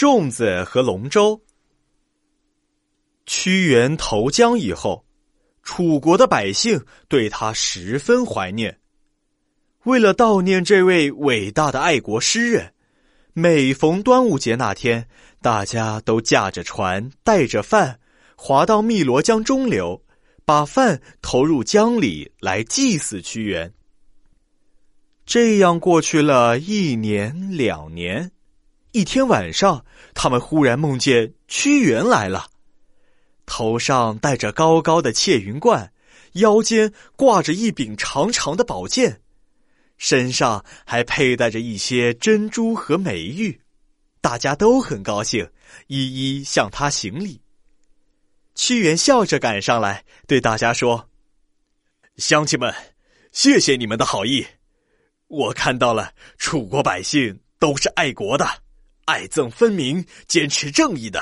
粽子和龙舟。屈原投江以后，楚国的百姓对他十分怀念。为了悼念这位伟大的爱国诗人，每逢端午节那天，大家都驾着船，带着饭，划到汨罗江中流，把饭投入江里来祭祀屈原。这样过去了一年两年，一天晚上，他们忽然梦见屈原来了，头上戴着高高的窃云冠，腰间挂着一柄长长的宝剑，身上还佩戴着一些珍珠和美玉，大家都很高兴，一一向他行礼。屈原笑着赶上来，对大家说：“乡亲们，谢谢你们的好意。”我看到了，楚国百姓都是爱国的，爱憎分明，坚持正义的。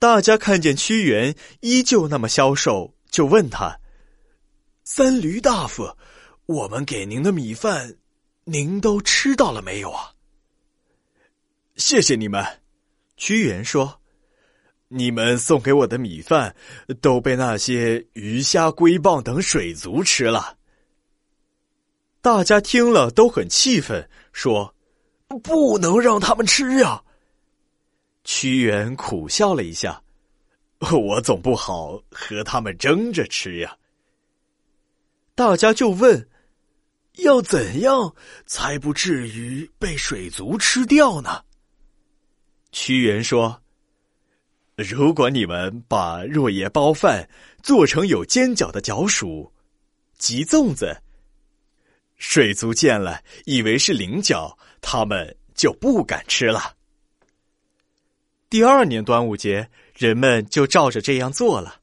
大家看见屈原依旧那么消瘦，就问他：“三闾大夫，我们给您的米饭，您都吃到了没有啊？”谢谢你们，屈原说：“你们送给我的米饭，都被那些鱼虾龟蚌等水族吃了。”大家听了都很气愤，说：“不能让他们吃呀。”屈原苦笑了一下：“我总不好和他们争着吃呀。”大家就问：“要怎样才不至于被水族吃掉呢？”屈原说：“如果你们把若叶包饭做成有尖角的角薯，及粽子。”水族见了，以为是菱角，他们就不敢吃了。第二年端午节，人们就照着这样做了。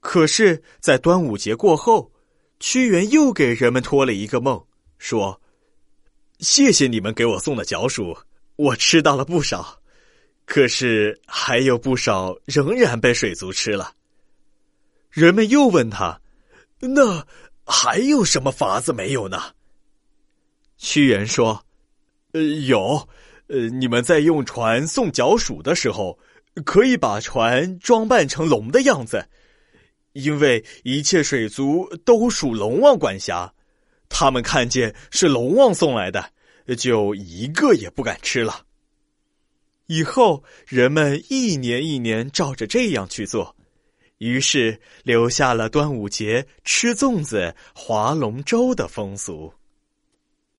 可是，在端午节过后，屈原又给人们托了一个梦，说：“谢谢你们给我送的角鼠，我吃到了不少，可是还有不少仍然被水族吃了。”人们又问他：“那？”还有什么法子没有呢？屈原说：“呃，有，呃，你们在用船送脚鼠的时候，可以把船装扮成龙的样子，因为一切水族都属龙王管辖，他们看见是龙王送来的，就一个也不敢吃了。以后人们一年一年照着这样去做。”于是留下了端午节吃粽子、划龙舟的风俗。